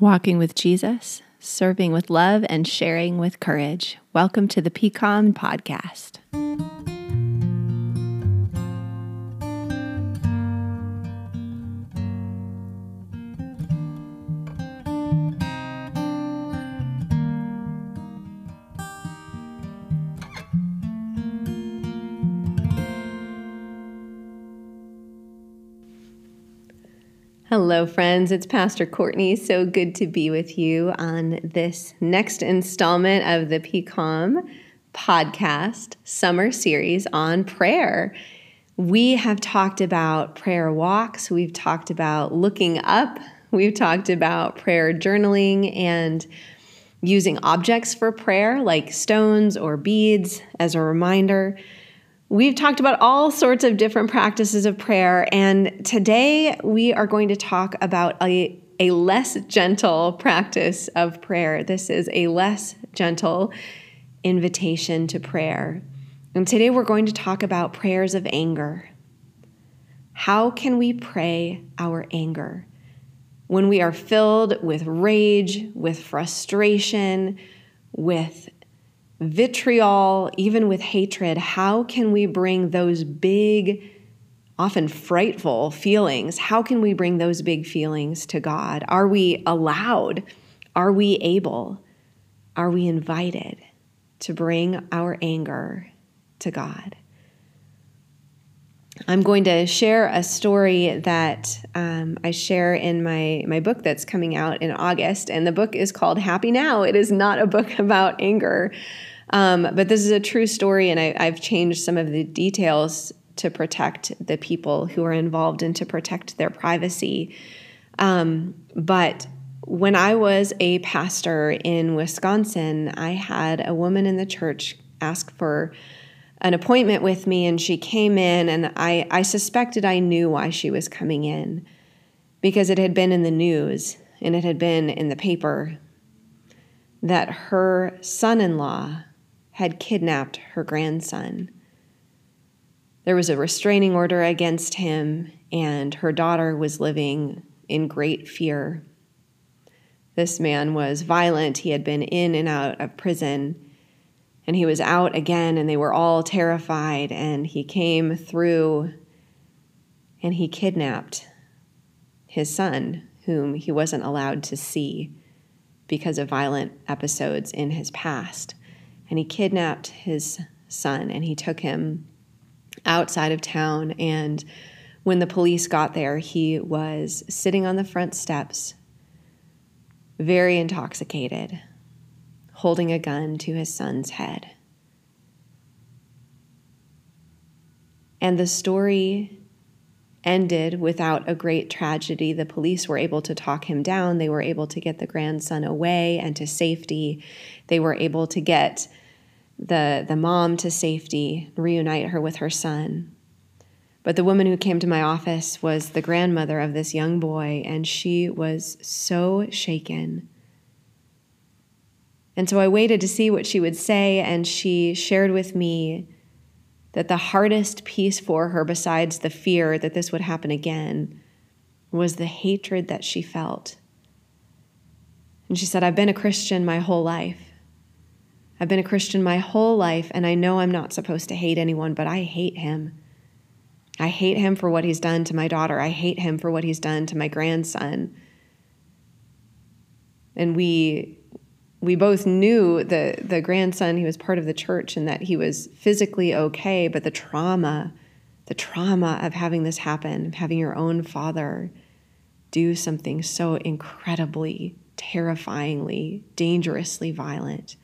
walking with Jesus, serving with love, and sharing with courage. Welcome to the PCOM podcast. Hello, friends. It's Pastor Courtney. So good to be with you on this next installment of the PCOM podcast summer series on prayer. We have talked about prayer walks, we've talked about looking up, we've talked about prayer journaling and using objects for prayer like stones or beads as a reminder. We've talked about all sorts of different practices of prayer, and today we are going to talk about a, a less gentle practice of prayer. This is a less gentle invitation to prayer. And today we're going to talk about prayers of anger. How can we pray our anger? When we are filled with rage, with frustration, with vitriol, even with hatred, how can we bring those big, often frightful feelings, how can we bring those big feelings to God? Are we allowed? Are we able? Are we invited to bring our anger to God? I'm going to share a story that um, I share in my, my book that's coming out in August. And the book is called Happy Now. It is not a book about anger, um, but this is a true story, and I, I've changed some of the details to protect the people who are involved and to protect their privacy. Um, but when I was a pastor in Wisconsin, I had a woman in the church ask for an appointment with me and she came in and I, I suspected I knew why she was coming in because it had been in the news and it had been in the paper that her son-in-law had kidnapped her grandson. There was a restraining order against him and her daughter was living in great fear. This man was violent. He had been in and out of prison and he was out again, and they were all terrified. And he came through and he kidnapped his son, whom he wasn't allowed to see because of violent episodes in his past. And he kidnapped his son and he took him outside of town. And when the police got there, he was sitting on the front steps, very intoxicated holding a gun to his son's head. And the story ended without a great tragedy. The police were able to talk him down. They were able to get the grandson away and to safety. They were able to get the, the mom to safety, reunite her with her son. But the woman who came to my office was the grandmother of this young boy, and she was so shaken and so I waited to see what she would say, and she shared with me that the hardest piece for her, besides the fear that this would happen again, was the hatred that she felt. And she said, I've been a Christian my whole life. I've been a Christian my whole life, and I know I'm not supposed to hate anyone, but I hate him. I hate him for what he's done to my daughter. I hate him for what he's done to my grandson. And we we both knew the the grandson he was part of the church and that he was physically okay but the trauma the trauma of having this happen of having your own father do something so incredibly terrifyingly dangerously violent.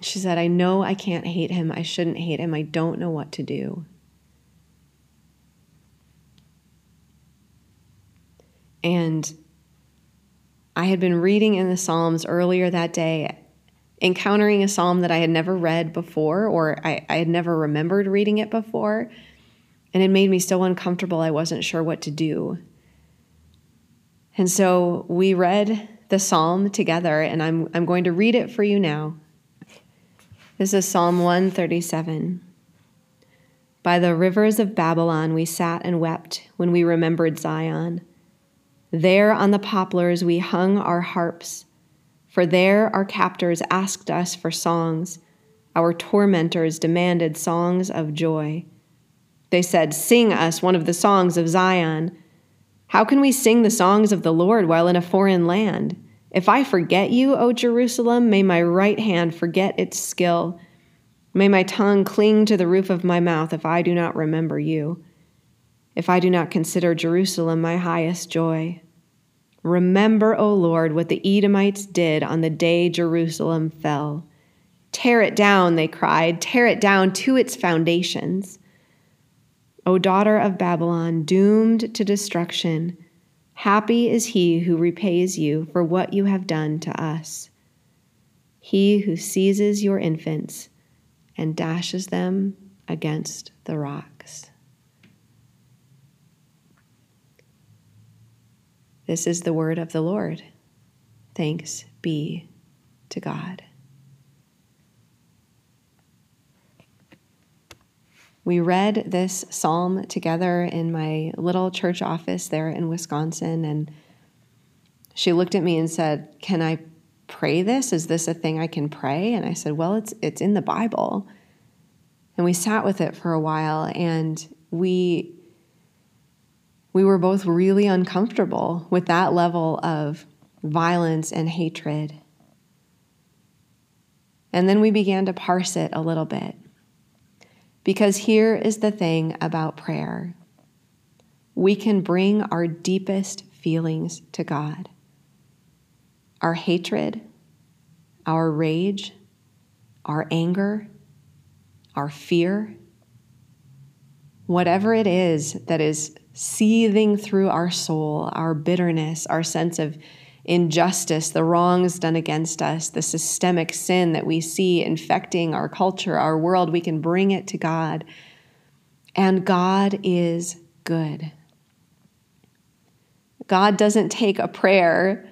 She said i know i can't hate him. I shouldn't hate him. I don't know what to do. And I had been reading in the Psalms earlier that day, encountering a psalm that I had never read before, or I, I had never remembered reading it before. And it made me so uncomfortable, I wasn't sure what to do. And so we read the psalm together, and I'm, I'm going to read it for you now. This is Psalm 137. By the rivers of Babylon we sat and wept when we remembered Zion. There on the poplars we hung our harps, for there our captors asked us for songs. Our tormentors demanded songs of joy. They said, Sing us one of the songs of Zion. How can we sing the songs of the Lord while in a foreign land? If I forget you, O Jerusalem, may my right hand forget its skill. May my tongue cling to the roof of my mouth if I do not remember you, if I do not consider Jerusalem my highest joy. Remember, O Lord, what the Edomites did on the day Jerusalem fell. Tear it down, they cried, tear it down to its foundations. O daughter of Babylon, doomed to destruction, happy is he who repays you for what you have done to us. He who seizes your infants and dashes them against the rocks. This is the word of the Lord. Thanks be to God. We read this psalm together in my little church office there in Wisconsin, and she looked at me and said, Can I pray this? Is this a thing I can pray? And I said, Well, it's it's in the Bible. And we sat with it for a while and we we were both really uncomfortable with that level of violence and hatred. And then we began to parse it a little bit. Because here is the thing about prayer we can bring our deepest feelings to God our hatred, our rage, our anger, our fear, whatever it is that is seething through our soul, our bitterness, our sense of injustice, the wrongs done against us, the systemic sin that we see infecting our culture, our world, we can bring it to God. And God is good. God doesn't take a prayer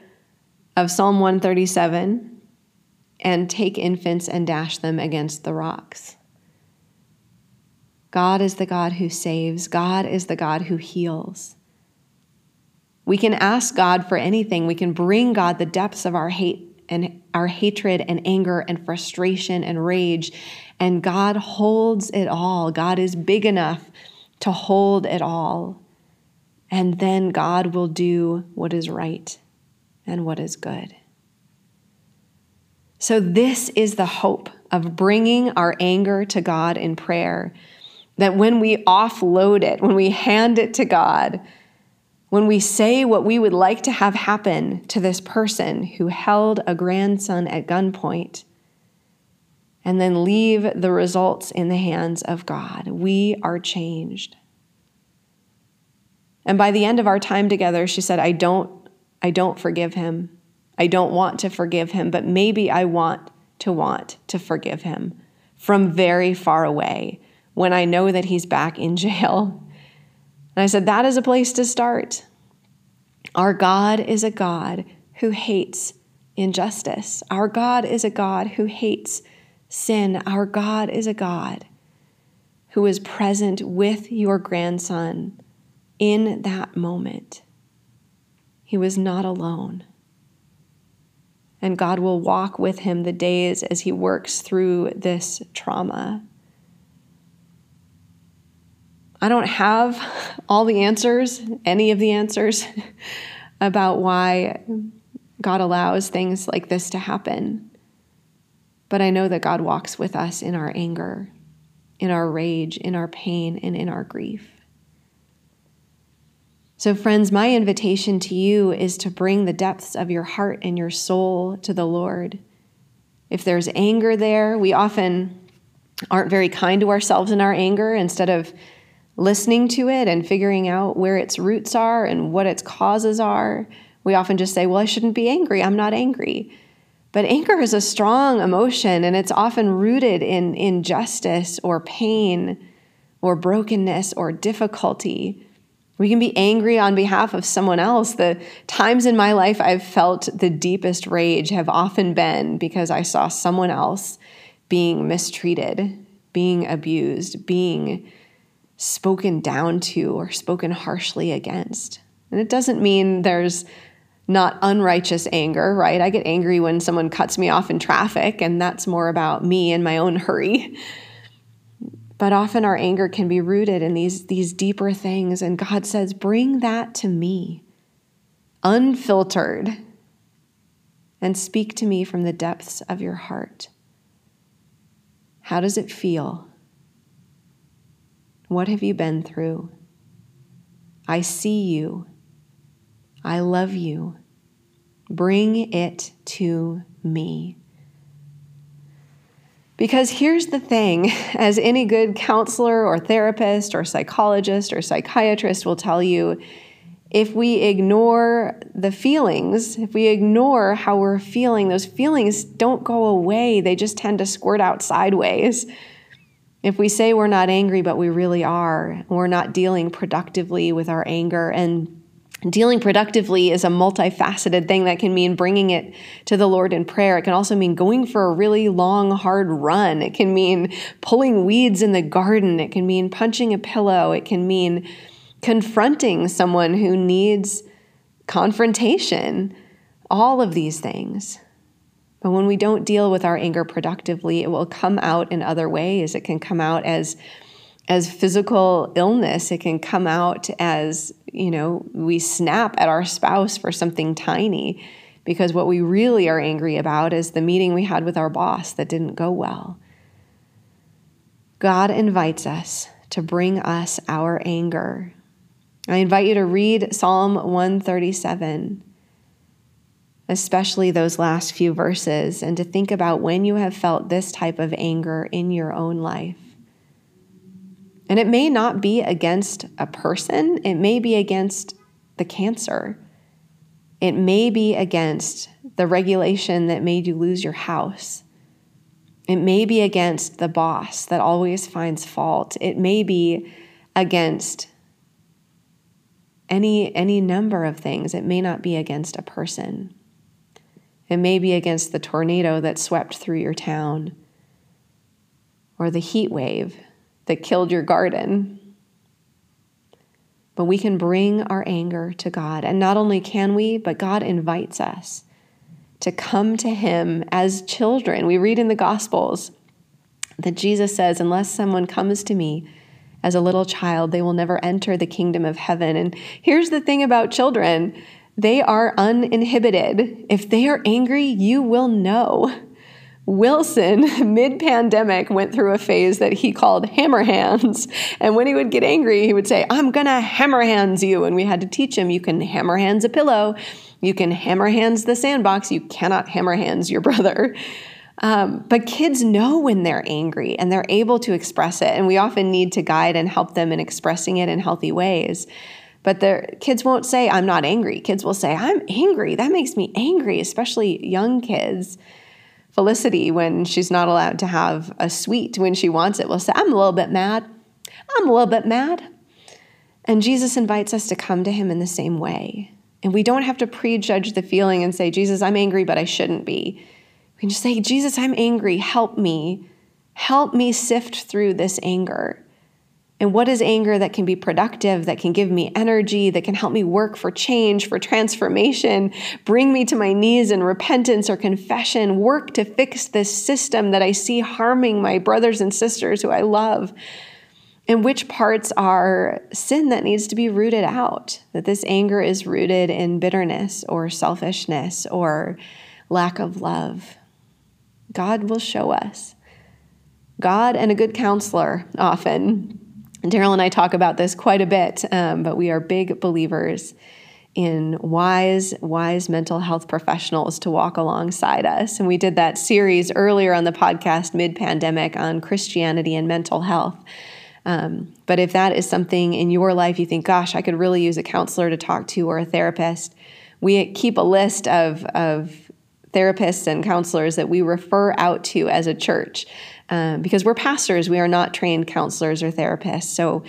of Psalm 137 and take infants and dash them against the rocks. God is the God who saves, God is the God who heals. We can ask God for anything. We can bring God the depths of our hate and our hatred and anger and frustration and rage, and God holds it all. God is big enough to hold it all. And then God will do what is right and what is good. So, this is the hope of bringing our anger to God in prayer. That when we offload it, when we hand it to God, when we say what we would like to have happen to this person who held a grandson at gunpoint, and then leave the results in the hands of God, we are changed. And by the end of our time together, she said, I don't I don't forgive him. I don't want to forgive him, but maybe I want to want to forgive him from very far away when I know that he's back in jail. And I said, that is a place to start. Our God is a God who hates injustice. Our God is a God who hates sin. Our God is a God who is present with your grandson in that moment. He was not alone. And God will walk with him the days as he works through this trauma. I don't have all the answers, any of the answers about why God allows things like this to happen. But I know that God walks with us in our anger, in our rage, in our pain, and in our grief. So, friends, my invitation to you is to bring the depths of your heart and your soul to the Lord. If there's anger there, we often aren't very kind to ourselves in our anger instead of listening to it and figuring out where its roots are and what its causes are. We often just say, Well, I shouldn't be angry. I'm not angry. But anger is a strong emotion and it's often rooted in injustice or pain or brokenness or difficulty. We can be angry on behalf of someone else. The times in my life I've felt the deepest rage have often been because I saw someone else being mistreated, being abused, being spoken down to or spoken harshly against. And it doesn't mean there's not unrighteous anger, right? I get angry when someone cuts me off in traffic, and that's more about me and my own hurry. But often our anger can be rooted in these, these deeper things, and God says, Bring that to me, unfiltered, and speak to me from the depths of your heart. How does it feel? What have you been through? I see you. I love you. Bring it to me. Because here's the thing as any good counselor or therapist or psychologist or psychiatrist will tell you, if we ignore the feelings, if we ignore how we're feeling, those feelings don't go away. They just tend to squirt out sideways. If we say we're not angry, but we really are, we're not dealing productively with our anger. And dealing productively is a multifaceted thing that can mean bringing it to the Lord in prayer. It can also mean going for a really long, hard run. It can mean pulling weeds in the garden. It can mean punching a pillow. It can mean confronting someone who needs confrontation, all of these things. But when we don't deal with our anger productively, it will come out in other ways. It can come out as as physical illness. It can come out as, you know, we snap at our spouse for something tiny because what we really are angry about is the meeting we had with our boss that didn't go well. God invites us to bring us our anger I invite you to read Psalm 137, especially those last few verses, and to think about when you have felt this type of anger in your own life. And it may not be against a person, it may be against the cancer. It may be against the regulation that made you lose your house. It may be against the boss that always finds fault. It may be against any any number of things. It may not be against a person. It may be against the tornado that swept through your town or the heat wave that killed your garden. But we can bring our anger to God. And not only can we, but God invites us to come to Him as children. We read in the Gospels that Jesus says, Unless someone comes to me as a little child, they will never enter the kingdom of heaven. And here's the thing about children they are uninhibited. If they are angry, you will know. Wilson, mid pandemic, went through a phase that he called hammer hands. And when he would get angry, he would say, I'm going to hammer hands you. And we had to teach him you can hammer hands a pillow, you can hammer hands the sandbox, you cannot hammer hands your brother. Um, but kids know when they're angry and they're able to express it. And we often need to guide and help them in expressing it in healthy ways. But their kids won't say, I'm not angry. Kids will say, I'm angry. That makes me angry, especially young kids. Felicity, when she's not allowed to have a sweet when she wants it, will say, I'm a little bit mad. I'm a little bit mad. And Jesus invites us to come to him in the same way. And we don't have to prejudge the feeling and say, Jesus, I'm angry, but I shouldn't be We can just say, Jesus, I'm angry. Help me. Help me sift through this anger. And what is anger that can be productive, that can give me energy, that can help me work for change, for transformation, bring me to my knees in repentance or confession, work to fix this system that I see harming my brothers and sisters who I love? And which parts are sin that needs to be rooted out? That this anger is rooted in bitterness or selfishness or lack of love. God will show us. God and a good counselor often. Daryl and I talk about this quite a bit, um, but we are big believers in wise, wise mental health professionals to walk alongside us. And we did that series earlier on the podcast, mid pandemic, on Christianity and mental health. Um, but if that is something in your life you think, gosh, I could really use a counselor to talk to or a therapist, we keep a list of, of therapists and counselors that we refer out to as a church. Um, because we're pastors, we are not trained counselors or therapists. So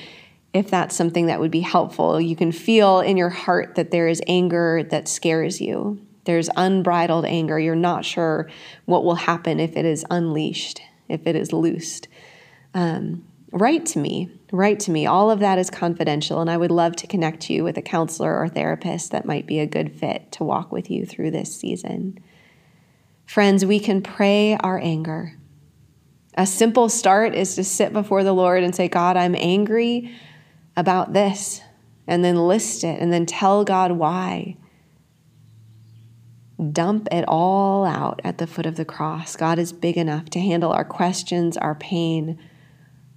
if that's something that would be helpful, you can feel in your heart that there is anger that scares you. There's unbridled anger. You're not sure what will happen if it is unleashed, if it is loosed. Um, write to me. Write to me. All of that is confidential, and I would love to connect you with a counselor or therapist that might be a good fit to walk with you through this season. Friends, we can pray our anger. A simple start is to sit before the Lord and say, God, I'm angry about this, and then list it, and then tell God why. Dump it all out at the foot of the cross. God is big enough to handle our questions, our pain,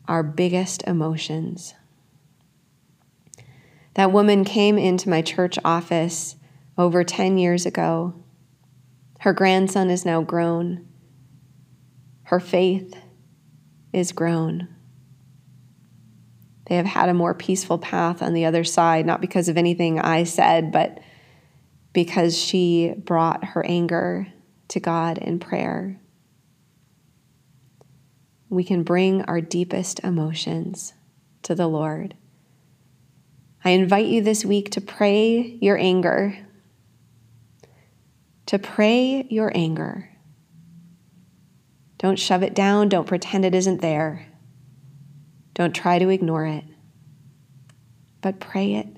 our biggest emotions. That woman came into my church office over 10 years ago. Her grandson is now grown. Her faith is grown. They have had a more peaceful path on the other side, not because of anything I said, but because she brought her anger to God in prayer we can bring our deepest emotions to the Lord. I invite you this week to pray your anger, to pray your anger. Don't shove it down, don't pretend it isn't there. Don't try to ignore it, but pray it.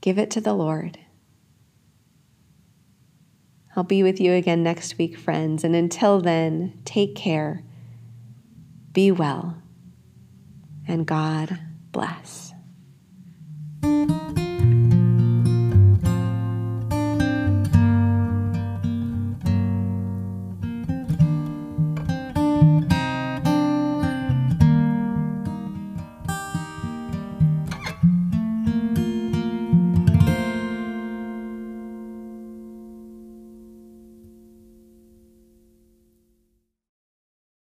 Give it to the Lord. I'll be with you again next week, friends, and until then, take care be well, and God bless.